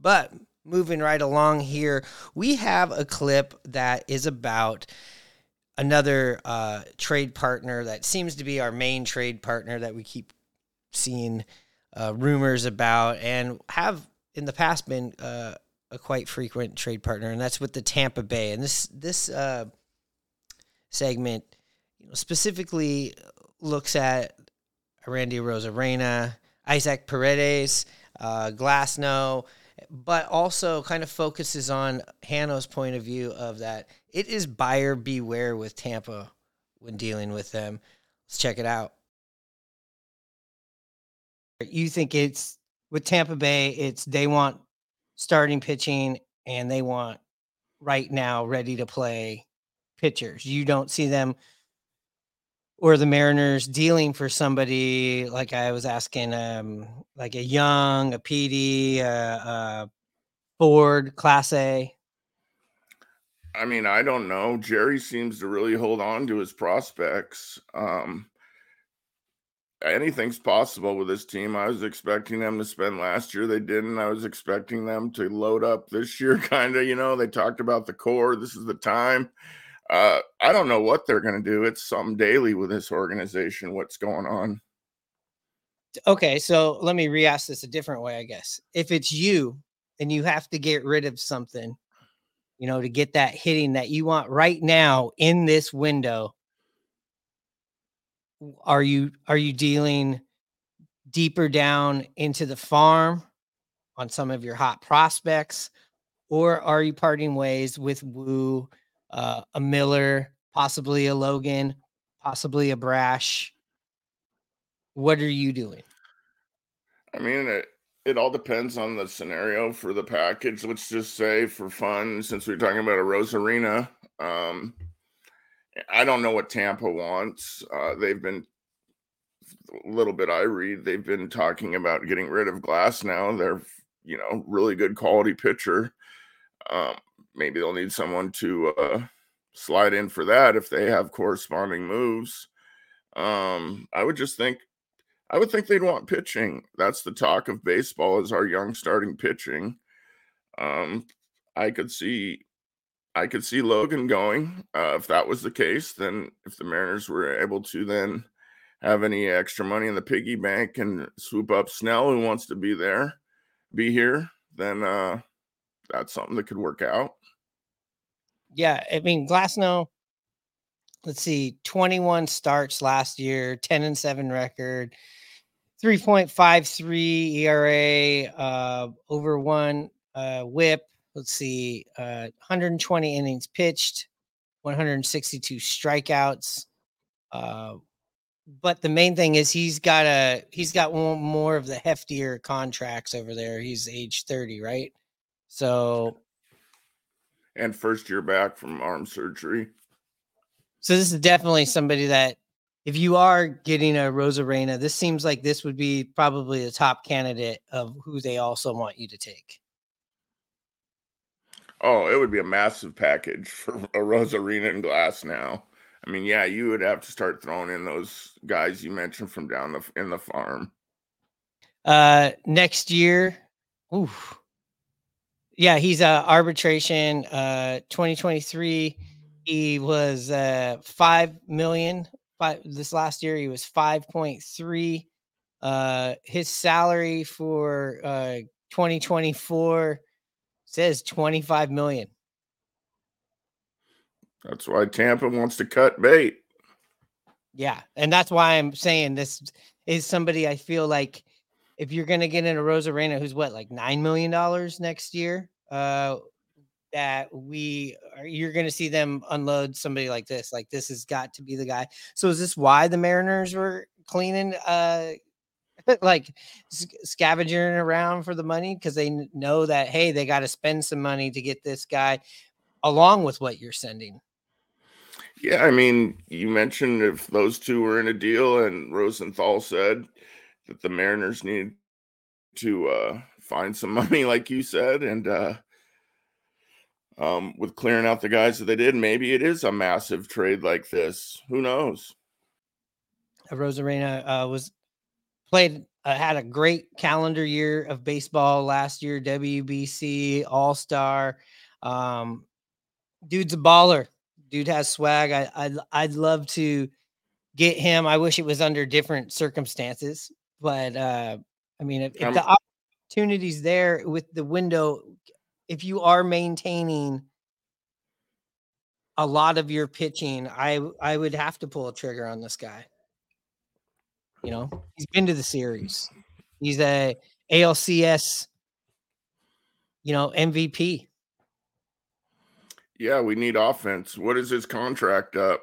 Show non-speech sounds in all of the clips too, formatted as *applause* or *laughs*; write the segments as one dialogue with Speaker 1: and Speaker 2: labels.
Speaker 1: But moving right along here, we have a clip that is about another uh, trade partner that seems to be our main trade partner that we keep seeing uh, rumors about and have in the past been uh, a quite frequent trade partner, and that's with the Tampa Bay. And this this uh, segment, you know, specifically looks at Randy Arozarena, Isaac Paredes, uh, Glasnow, but also kind of focuses on Hanno's point of view of that it is buyer beware with Tampa when dealing with them. Let's check it out. You think it's with Tampa Bay, it's they want starting pitching and they want right now ready to play pitchers. You don't see them or the Mariners dealing for somebody like I was asking, um, like a Young, a PD, a, a Ford, Class A.
Speaker 2: I mean, I don't know. Jerry seems to really hold on to his prospects. Um, anything's possible with this team. I was expecting them to spend last year. They didn't. I was expecting them to load up this year, *laughs* kind of. You know, they talked about the core. This is the time. Uh, I don't know what they're going to do. It's something daily with this organization. What's going on?
Speaker 1: Okay, so let me re-ask this a different way. I guess if it's you and you have to get rid of something, you know, to get that hitting that you want right now in this window, are you are you dealing deeper down into the farm on some of your hot prospects or are you parting ways with Woo, uh, a Miller, possibly a Logan, possibly a Brash? What are you doing?
Speaker 2: I mean, it, it all depends on the scenario for the package. Let's just say for fun, since we're talking about Arozarena, um, I don't know what Tampa wants. Uh, they've been a little bit I read, they've been talking about getting rid of Glasnow. They're, you know, really good quality pitcher. Um, maybe they'll need someone to uh, slide in for that if they have corresponding moves. Um, I would just think, I would think they'd want pitching. That's the talk of baseball is our young starting pitching. Um, I could see I could see Logan going. Uh, if that was the case, then if the Mariners were able to then have any extra money in the piggy bank and swoop up Snell who wants to be there, be here, then uh, that's something that could work out.
Speaker 1: Yeah, I mean Glasnow. Let's see, 21 starts last year, 10 and 7 record, 3.53 ERA, uh, over one uh, whip, let's see, uh, 120 innings pitched, 162 strikeouts. Uh, but the main thing is he's got a he's got one more of the heftier contracts over there. He's age 30, right? So
Speaker 2: and first year back from arm surgery.
Speaker 1: So this is definitely somebody that if you are getting a Arozarena, this seems like this would be probably the top candidate of who they also want you to take.
Speaker 2: Oh, it would be a massive package for *laughs* a Arozarena and Glasnow. I mean, yeah, you would have to start throwing in those guys you mentioned from down the in the farm.
Speaker 1: Uh, next year, oof. Yeah, he's uh arbitration. Uh, 2023, he was uh five million. Five this last year, he was 5.3. Uh, his salary for uh 2024 says 25 million.
Speaker 2: That's why Tampa wants to cut bait.
Speaker 1: Yeah, and that's why I'm saying this is somebody I feel like if you're going to get into a Arozarena who's what like 9 million dollars next year, uh that we are, you're going to see them unload somebody like this. Like this has got to be the guy. So is this why the Mariners were cleaning uh *laughs* like scavenging around for the money because they know that hey they got to spend some money to get this guy along with what you're sending
Speaker 2: yeah i mean you mentioned if those two were in a deal and rosenthal said that the mariners need to uh find some *laughs* money like you said and uh um with clearing out the guys that they did maybe it is a massive trade like this who knows
Speaker 1: Arozarena uh, was played uh, had a great calendar year of baseball last year, WBC, All Star. Um, dude's a baller. Dude has swag. I, I I'd love to get him. I wish it was under different circumstances, but uh, I mean, if, if the opportunities there with the window, if you are maintaining a lot of your pitching, I I would have to pull a trigger on this guy. You know, he's been to the series. He's a ALCS, you know, MVP.
Speaker 2: Yeah, we need offense. What is his contract up?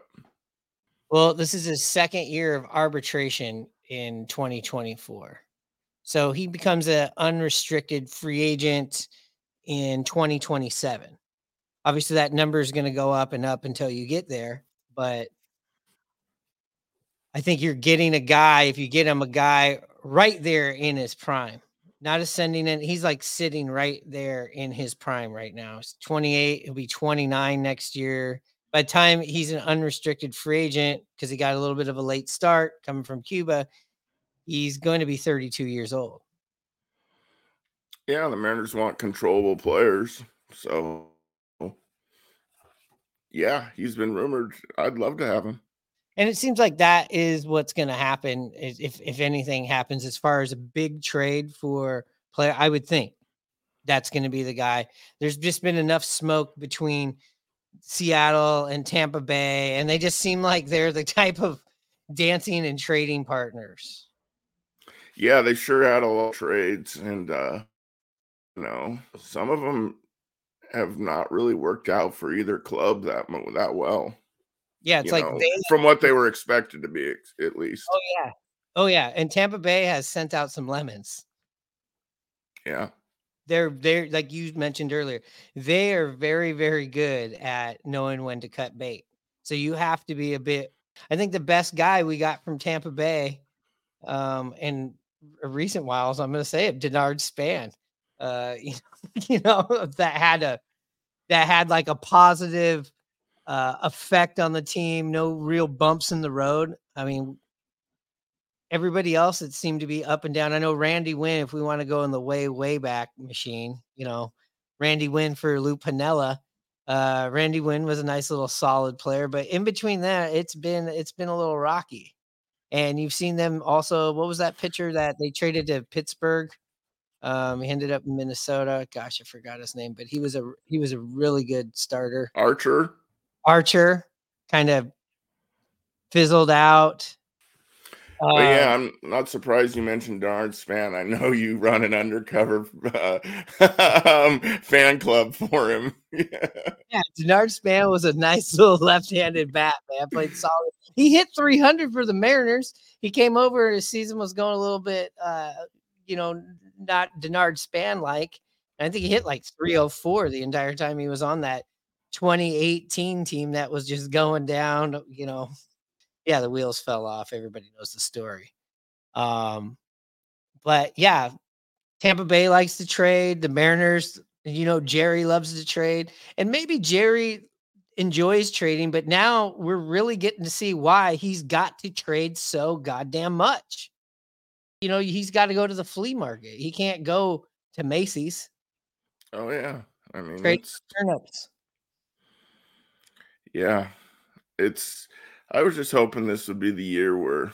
Speaker 1: Well, this is his second year of arbitration in 2024. So he becomes an unrestricted free agent in 2027. Obviously, that number is going to go up and up until you get there. But I think you're getting a guy, if you get him a guy right there in his prime, not ascending in. He's like sitting right there in his prime right now. He's 28, he'll be 29 next year. By the time he's an unrestricted free agent, because he got a little bit of a late start coming from Cuba, he's going to be 32 years old.
Speaker 2: Yeah, the Mariners want controllable players. So, yeah, he's been rumored. I'd love to have him.
Speaker 1: And it seems like that is what's going to happen if if anything happens as far as a big trade for player. I would think that's going to be the guy. There's just been enough smoke between Seattle and Tampa Bay, and they just seem like they're the *laughs* type of dancing and trading partners.
Speaker 2: Yeah, they sure had a lot of trades, and uh, you know, some of them have not really worked out for either club that that well.
Speaker 1: Yeah, it's like
Speaker 2: know, they, from what they were expected to be, at least.
Speaker 1: Oh yeah, oh yeah, and Tampa Bay has sent out some lemons.
Speaker 2: Yeah,
Speaker 1: they're they're like you mentioned earlier. They are very very good at knowing when to cut bait. So you have to be a bit. I think the best guy we got from Tampa Bay, um, in recent whiles, I'm going to say it, Denard Span. Uh, *laughs* you know that had a that had like a positive uh, effect on the team, no real bumps in the road. I mean, everybody else it seemed to be up and down. I know Randy Winn, if we want to go in the way, way back machine, you know, Randy Winn for Lou Piniella. Uh, Randy Winn was a nice little solid player, but in between that, it's been it's been a little rocky. And you've seen them also. What was that pitcher that they traded to Pittsburgh? Um, he ended up in Minnesota. Gosh, I forgot his name, but he was a he was a really good starter.
Speaker 2: Archer.
Speaker 1: Archer kind of fizzled out.
Speaker 2: Uh, yeah, I'm not surprised you mentioned Denard Span. I know you run an undercover uh, *laughs* um, fan club for him. *laughs*
Speaker 1: yeah. yeah, Denard Span was a nice *laughs* little left-handed bat, man. Played solid. He hit 300 for the Mariners. He came over. His season was going a little bit, uh, you know, not Denard Span like. I think he hit like 304 the entire time he was on that 2018 team that was just going down, you know. Yeah, the wheels fell off. Everybody knows the story. Um, but yeah, Tampa Bay likes to trade. The Mariners, you know, Jerry loves to trade. And maybe Jerry enjoys trading, but now we're really getting to see why he's got to trade so goddamn much. You know, he's got to go to the flea market. He can't go to Macy's.
Speaker 2: Oh yeah. I mean,
Speaker 1: trade turnips
Speaker 2: yeah, it's. I was just hoping this would be the year where,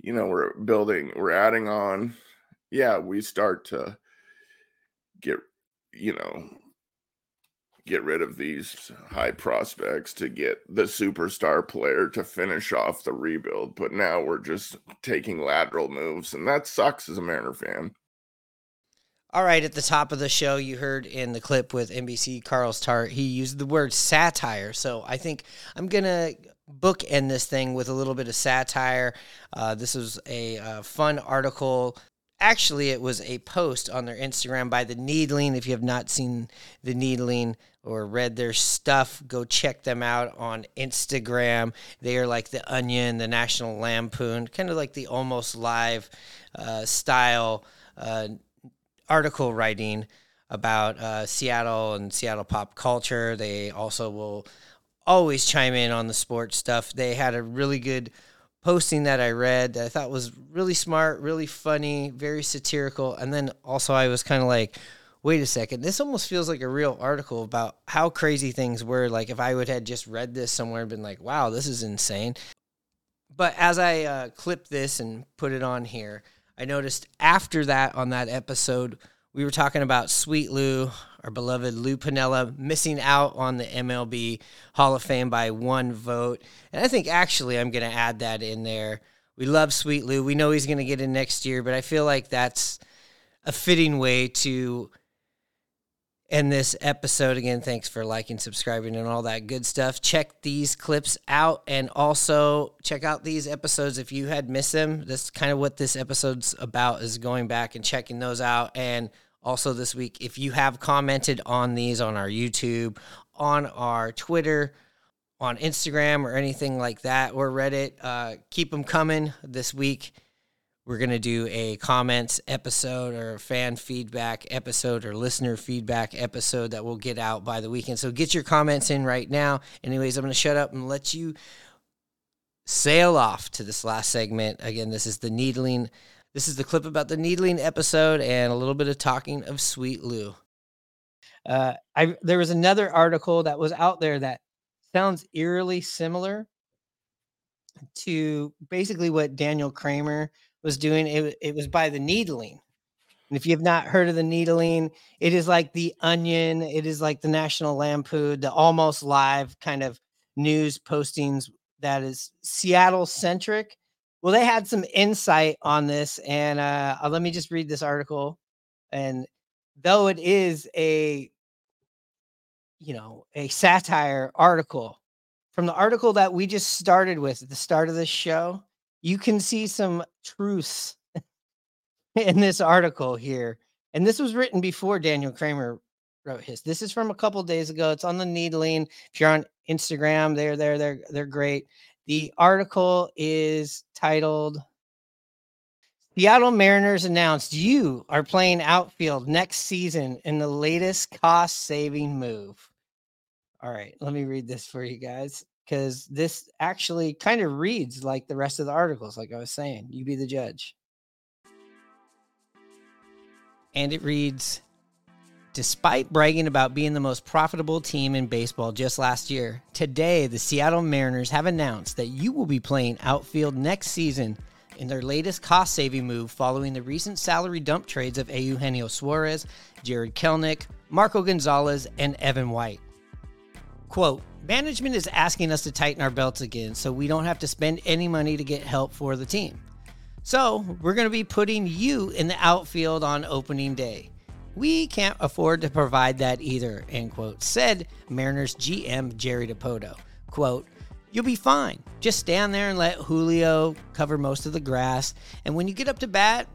Speaker 2: you know, we're building, we're adding on. Yeah, we start to get, you know, get rid of these high prospects to get the superstar player to finish off the rebuild. But now we're just taking lateral moves, and that sucks as a Mariner fan.
Speaker 1: All right, at the top of the show, you heard in the clip with NBC Carlos Tart, he used the word satire. So I think I'm going to bookend this thing with a little bit of satire. Uh, this was a uh, fun article. Actually, it was a post on their Instagram by The Needling. If you have not seen The Needling or read their stuff, go check them out on Instagram. They are like The Onion, The National Lampoon, kind of like the almost live uh, style uh, article writing about uh, Seattle and Seattle pop culture. They also will always chime in on the sports stuff. They had a really good posting that I read that I thought was really smart, really funny, very satirical. And then also, I was kind of like, wait a second, this almost feels like a real article about how crazy things were. Like, if I would have just read this somewhere and been like, wow, this is insane. But as I uh, clipped this and put it on here, I noticed after that on that episode, we were talking about Sweet Lou, our beloved Lou Piniella, missing out on the MLB Hall of Fame by one vote. And I think actually I'm going to add that in there. We love Sweet Lou. We know he's going to get in next year, but I feel like that's a fitting way to end this episode. Again, thanks for liking, subscribing, and all that good stuff. Check these clips out and also check out these episodes if you had missed them. That's kind of what this episode's about is going back and checking those out. And also this week, if you have commented on these on our YouTube, on our Twitter, on Instagram, or anything like that, or Reddit, uh, keep them coming this week we're going to do a comments episode or fan feedback episode or listener feedback episode that we'll get out by the weekend. So get your comments in right now. Anyways, I'm going to shut up and let you sail off to this last segment. Again, this is the needling. This is the clip about the needling episode and a little bit of talking of Sweet Lou. Uh, I there was another article that was out there that sounds eerily similar to basically what Daniel Kramer was doing it, it was by the needling. And if you have not heard of the needling, it is like the onion, it is like the National Lampoon, the almost live kind of news postings that is Seattle centric. Well, they had some insight on this, and uh, let me just read this article. And though it is a, you know, a satire article, from the article that we just started with at the start of this show, you can see some truths *laughs* in this article here. And this was written before Daniel Kramer wrote his. This is from a couple days ago. It's on the needling. If you're on Instagram, they're there, they're they're great. The article is titled Seattle Mariners announced you are playing outfield next season in the latest cost saving move. All right, let me read this for you guys because this actually kind of reads like the rest of the articles, like I was saying. You be the judge. And it reads Despite bragging about being the most profitable team in baseball just last year, today the Seattle Mariners have announced that you will be playing outfield next season in their latest cost saving move following the recent salary dump trades of Eugenio Suarez, Jarred Kelenic, Marco Gonzalez, and Evan White. Quote, management is asking us to tighten our belts again so we don't have to spend any money to get help for the team. So we're going to be putting you in the outfield on opening day. We can't afford to provide that either, end quote, said Mariners GM Jerry Dipoto. Quote, You'll be fine. Just stand there and let Julio cover most of the grass. And when you get up to bat,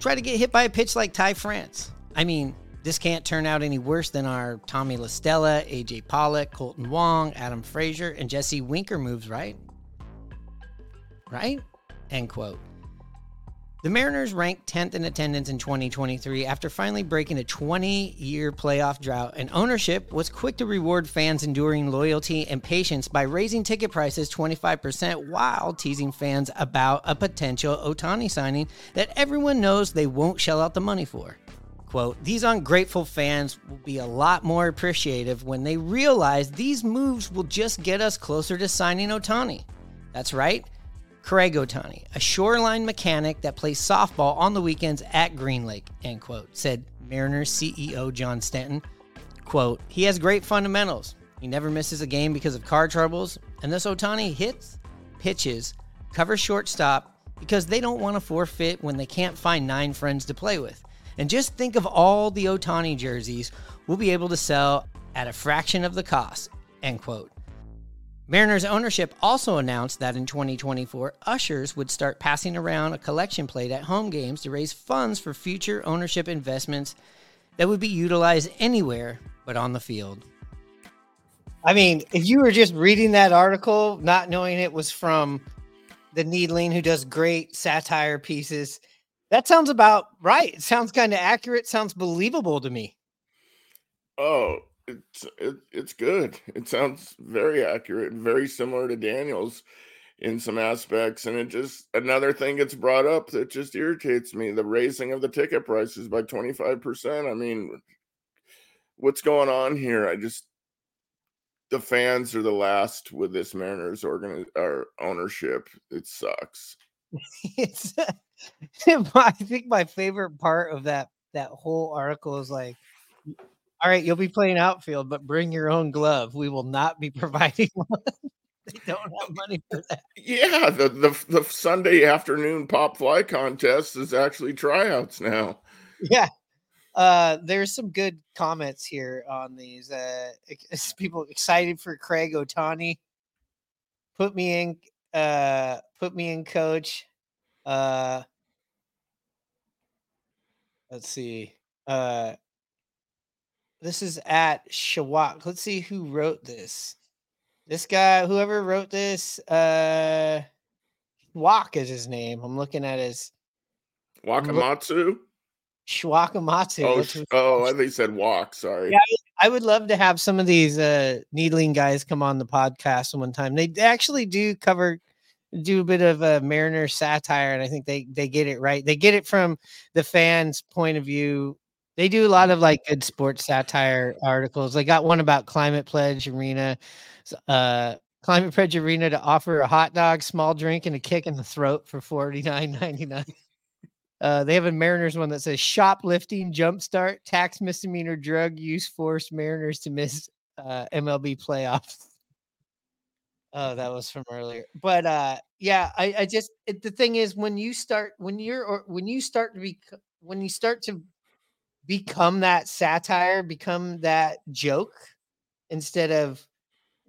Speaker 1: try to get hit by a pitch like Ty France. I mean, this can't turn out any worse than our Tommy La Stella, AJ Pollock, Kolten Wong, Adam Frazier, and Jesse Winker moves, right? Right? End quote. The Mariners ranked 10th in attendance in 2023 after finally breaking a 20 year playoff drought, and ownership was quick to reward fans' enduring loyalty and patience by raising ticket prices 25% while teasing fans about a potential Ohtani signing that everyone knows they won't shell out the money for. Quote, these ungrateful fans will be a lot more appreciative when they realize these moves will just get us closer to signing Ohtani. That's right, Craig Ohtani, a shoreline mechanic that plays softball on the weekends at Green Lake, end quote, said Mariners CEO John Stanton. Quote, he has great fundamentals. He never misses a game because of car troubles, and this Ohtani hits, pitches, covers shortstop because they don't want to forfeit when they can't find nine friends to play with. And just think of all the Ohtani jerseys we'll be able to sell at a fraction of the cost. End quote. Mariners ownership also announced that in 2024, ushers would start passing around a collection plate at home games to raise funds for future ownership investments that would be utilized anywhere but on the field. I mean, if you were just reading that article, not knowing it was from the Needling, who does great satire pieces, that sounds about right. It sounds kind of accurate. Sounds believable to me.
Speaker 2: Oh, it's it, it's good. It sounds very accurate, very similar to Daniels. in some aspects. And it just another thing gets brought up that just irritates me the raising of the ticket prices by 25%. I mean, what's going on here? I just the fans are the last with this Mariners organ or ownership. It sucks. *laughs*
Speaker 1: it's *laughs* I think my favorite part of that that whole article is like all right, you'll be playing outfield, but bring your own glove. We will not be *laughs* providing one. they don't have money for that.
Speaker 2: Yeah, the, the the Sunday afternoon pop fly contest is actually tryouts now.
Speaker 1: Yeah. Uh, there's some good comments here on these. Uh, people excited for Craig Ohtani. Put me in. Uh, put me in, coach. Uh, let's see. Uh, this is at Shawak. Let's see who wrote this. This guy, whoever wrote this, uh Wak is his name. I'm looking at his
Speaker 2: Wakamatsu.
Speaker 1: Shwakamatsu.
Speaker 2: Oh, oh, *laughs* I think he said walk. Sorry.
Speaker 1: Yeah, I would love to have some of these uh needling guys come on the podcast one time. They actually do cover do a bit of a Mariner satire, and I think they they get it right. They get it from the fans' point of view. They do a lot of like good sports satire articles. They got one about Climate Pledge Arena, uh, Climate Pledge Arena to offer a hot dog, small drink, and a kick in the throat for forty nine ninety nine. Uh, they have a Mariners one that says shoplifting, jumpstart, tax misdemeanor, drug use force Mariners to miss uh, MLB playoffs. Oh, that was from earlier. But uh, yeah, I, I just it, the thing is when you start when you're or when you start to be when you start to become that satire, become that joke instead of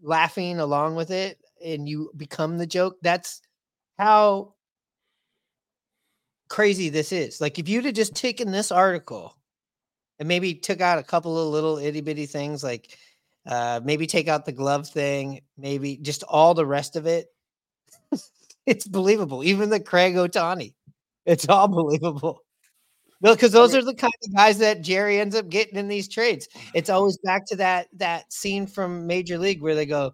Speaker 1: laughing along with it, and you become the joke. That's how crazy this is. Like if you'd have just taken this article and maybe took out a couple of little itty bitty things, like uh, maybe take out the glove thing, maybe just all the rest of it. *laughs* it's believable. Even the Craig Ohtani, it's all *laughs* believable. Because those are the kind of guys that Jerry ends up getting in these trades. It's always back to that that scene from Major League where they go,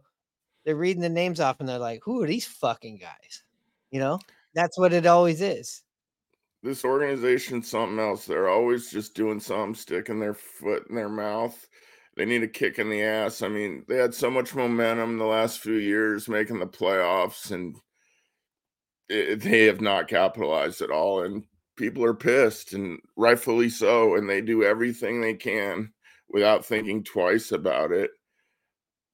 Speaker 1: they're reading the names off and they're like, "Who are these fucking guys?" You know, that's what it always is
Speaker 2: this organization's something else. They're always just doing something, sticking their foot in their mouth. They need a kick in the ass. I mean, they had so much momentum the last few years making the playoffs, and it, they have not capitalized at all. And people are pissed, and rightfully so. And they do everything they can without thinking twice about it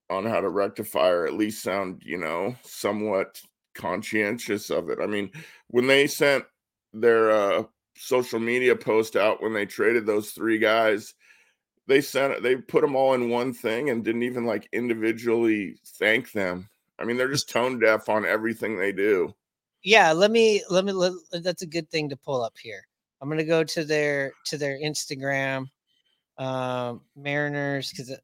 Speaker 2: on how to rectify or at least sound, you know, somewhat conscientious of it. I mean, when they sent their uh, social media post out when they traded those three guys. They sent it, they put them all in one thing and didn't even like individually thank them. I mean, they're just tone deaf on everything they do.
Speaker 1: Yeah, let me let me let, that's a good thing to pull up here. I'm gonna go to their to their Instagram, um, Mariners because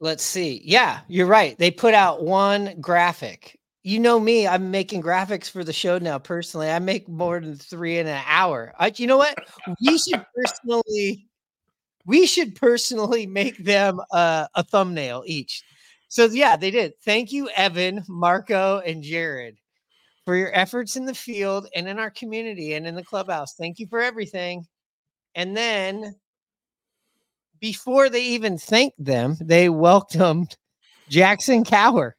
Speaker 1: let's see. Yeah, you're right. They put out one graphic you know me, I'm making graphics for the show now. Personally, I make more than three in an hour. I, you know what? We should personally, we should personally make them uh, a thumbnail each. So yeah, they did. Thank you, Evan, Marco, and Jared, for your efforts in the field and in our community and in the clubhouse. Thank you for everything. And then, before they even thanked them, they welcomed Jackson Kowar.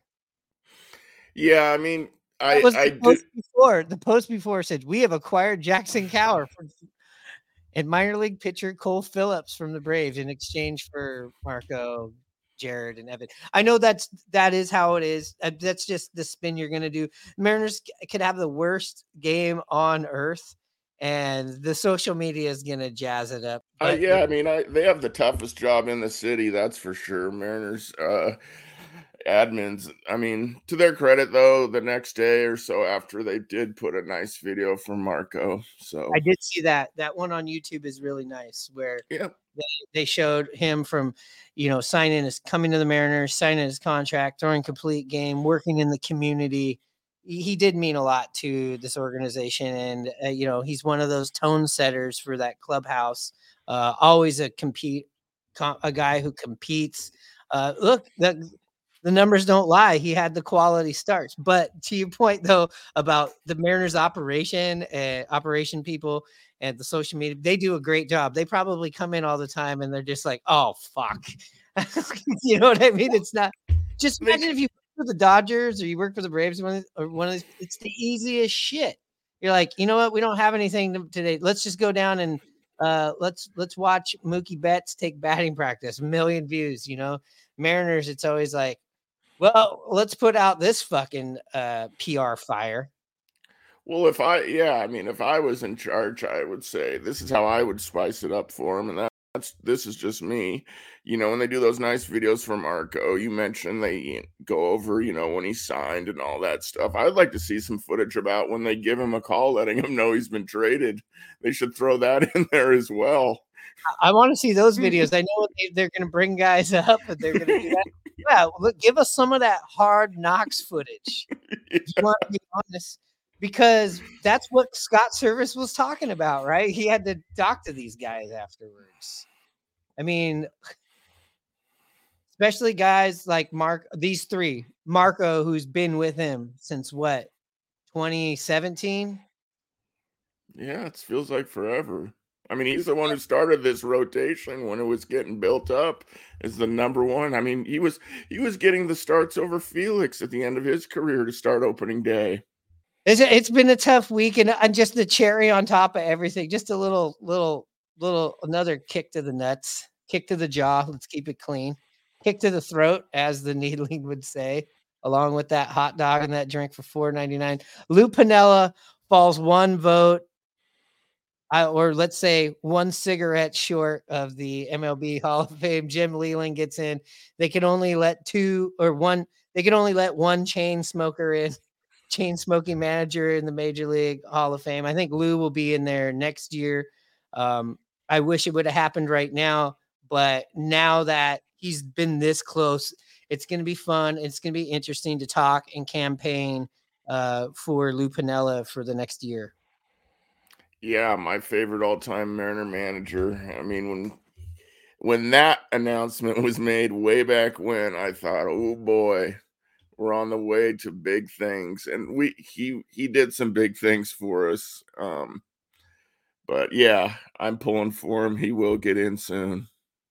Speaker 2: Yeah, I mean, I,
Speaker 1: that was
Speaker 2: I
Speaker 1: the post before. The post before said we have acquired Jackson Kowar *laughs* and minor league pitcher Cole Phillips from the Braves in exchange for Marco, Jared, and Evan. I know that's that is how it is. Uh, that's just the spin you're going to do. Mariners could have the worst game on earth, and the social media is going to jazz it up.
Speaker 2: Uh, yeah, I mean, I, they have the toughest job in the city. That's for sure. Mariners. Uh, admins. I mean, to their credit though, the next day or so after they did put a nice video for Marco. So
Speaker 1: I did see that. That one on YouTube is really nice where
Speaker 2: yeah.
Speaker 1: they, they showed him from, you know, signing his coming to the Mariners, signing his contract, throwing complete game, working in the community. He, did mean a lot to this organization, and uh, you know, he's one of those tone setters for that clubhouse. Uh, always a compete, a guy who competes. Uh, look, that the numbers don't lie. He had the quality starts. But to your point though about the Mariners operation and operation people and the social media, they do a great job. They probably come in all the time and they're just like, oh fuck. *laughs* you know what I mean? It's not just imagine if you work for the Dodgers or you work for the Braves or one of these, it's the easiest shit. You're like, you know what? We don't have anything today. Let's just go down and uh, let's let's watch Mookie Betts take batting practice. A million views, you know. Mariners, it's always like, well, let's put out this fucking uh, PR fire.
Speaker 2: Well, if I, yeah, I mean, if I was in charge, I would say this is how I would spice it up for him, and that that's this is just me. You know, when they do those nice videos for Marco, you mentioned they go over, you know, when he signed and all that stuff. I'd like to see some footage about when they give him a call, letting him know he's been traded. They should throw that *laughs* in there as well.
Speaker 1: I want to see those *laughs* videos. I know they, are going to bring guys *laughs* up, but they're going to do that. Yeah, look, give us some of that hard knocks footage. *laughs* yeah. You want to be honest? Because that's what Scott Servais was talking about, right? He had to talk to these guys afterwards. I mean, especially guys like Mark, these three, Marco, who's been with him since what, 2017?
Speaker 2: Yeah, it feels like forever. I mean, he's the one who started this rotation when it was getting built up as the number one. I mean, he was he was getting the starts over Felix at the end of his career to start opening day.
Speaker 1: It's, it's been a tough week, and, and just the cherry on top of everything, just a little little little another kick to the nuts, kick to the jaw. Let's keep it clean. Kick to the throat, as the *laughs* needling would say, along with that hot dog and that drink for four ninety nine. Lou Piniella falls one vote, uh, or let's say one cigarette short of the MLB *laughs* Hall of Fame. Jim Leyland gets in. They can only let two or one. They can only let one chain smoker in *laughs* chain smoking manager in the Major League Hall of Fame. I think Lou will be in there next year. Um, I wish it would have happened right now, but now that he's been this close, it's going to be fun. It's going to be interesting to talk and campaign uh, for Lou Piniella for the next year.
Speaker 2: Yeah, my favorite all-time Mariner manager. I mean, when when that announcement was made way back when, I thought, "Oh boy, we're on the way to big things." And we he he did some big things for us. Um, but yeah, I'm pulling for him. He will get in soon.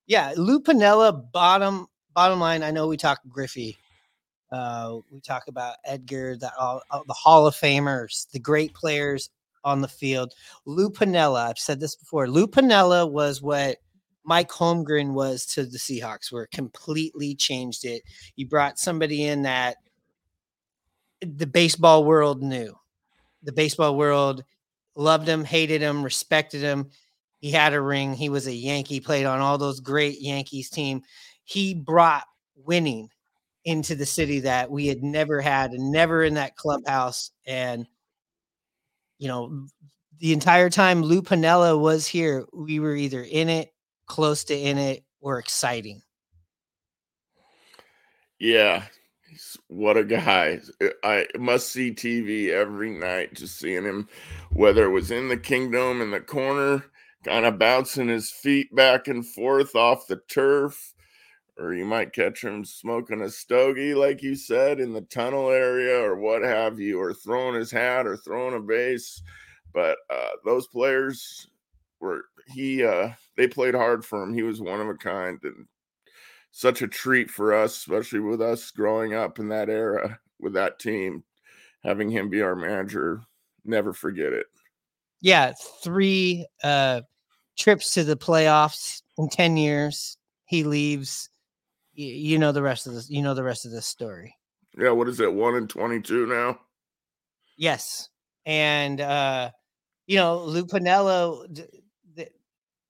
Speaker 1: Yeah, Lou Piniella bottom bottom line. I know we talk Griffey. Uh, we talk about Edgar, that all, all, the Hall of Famers, the great players on the field. Lou Piniella, I've said this before. Lou Piniella was what Mike Holmgren was to the Seahawks, where it completely changed it. You brought somebody in that the baseball world knew. The baseball world loved him, hated him, respected him. He had a ring. He was a Yankee, played on all those great Yankees team. He brought winning into the city that we had never had and never in that clubhouse. And, you know, the entire time Lou Piniella was here, we were either in it, close to in it, or exciting.
Speaker 2: Yeah, what a guy. I must see TV every night, just seeing him, whether it was in the kingdom in the corner, kind of bouncing his feet back and forth off the turf, or you might catch him smoking a stogie, like you said, in the tunnel area, or what have you, or throwing his hat or throwing a base. But uh, those players were, he, uh, they played hard for him. He was one of a kind. And such a treat for us, especially with us growing up in that era with that team. Having him be our manager, never forget it.
Speaker 1: Yeah, three uh, trips to the playoffs in ten years. He leaves. You, know the rest of this. You know the rest of this story.
Speaker 2: Yeah, what is it? One and twenty-two now.
Speaker 1: Yes, and uh, you know Lou Piniella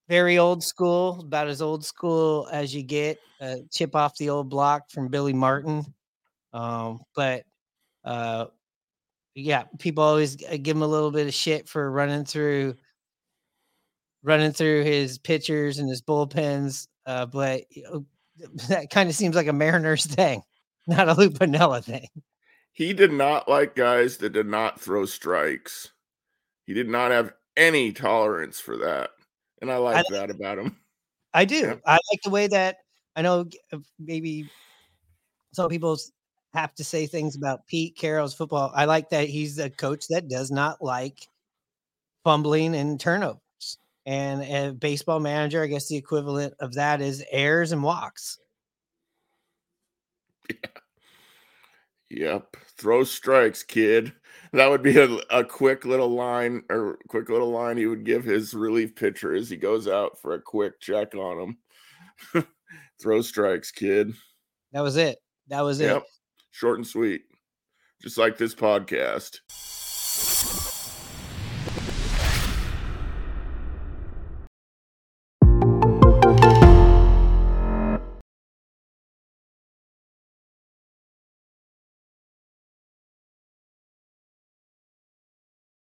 Speaker 1: very old school, about as old school as you get. Uh, chip off the old block from Billy Martin. Um, but uh, yeah, people always give him a little bit of shit for running through running through his pitchers and his bullpens. Uh, but *laughs* that kind of seems like a Mariners thing, not a Lou Piniella thing.
Speaker 2: He did not like guys that did not throw strikes. He did not have any tolerance for that and I like I, that about him.
Speaker 1: I do. Yeah. I like the way that I know uh, maybe some people have to say things about Pete Carroll's football. I like that he's a coach that does not like fumbling and turnovers. And a baseball manager, I guess the equivalent of that is errors and walks. *laughs*
Speaker 2: Yep. Throw strikes, kid. That would be a, a quick little line or quick little line he would give his relief pitcher as he goes out for a quick check on him. *laughs* Throw strikes, kid.
Speaker 1: That was it. That was yep. it.
Speaker 2: Short and sweet. Just like this podcast.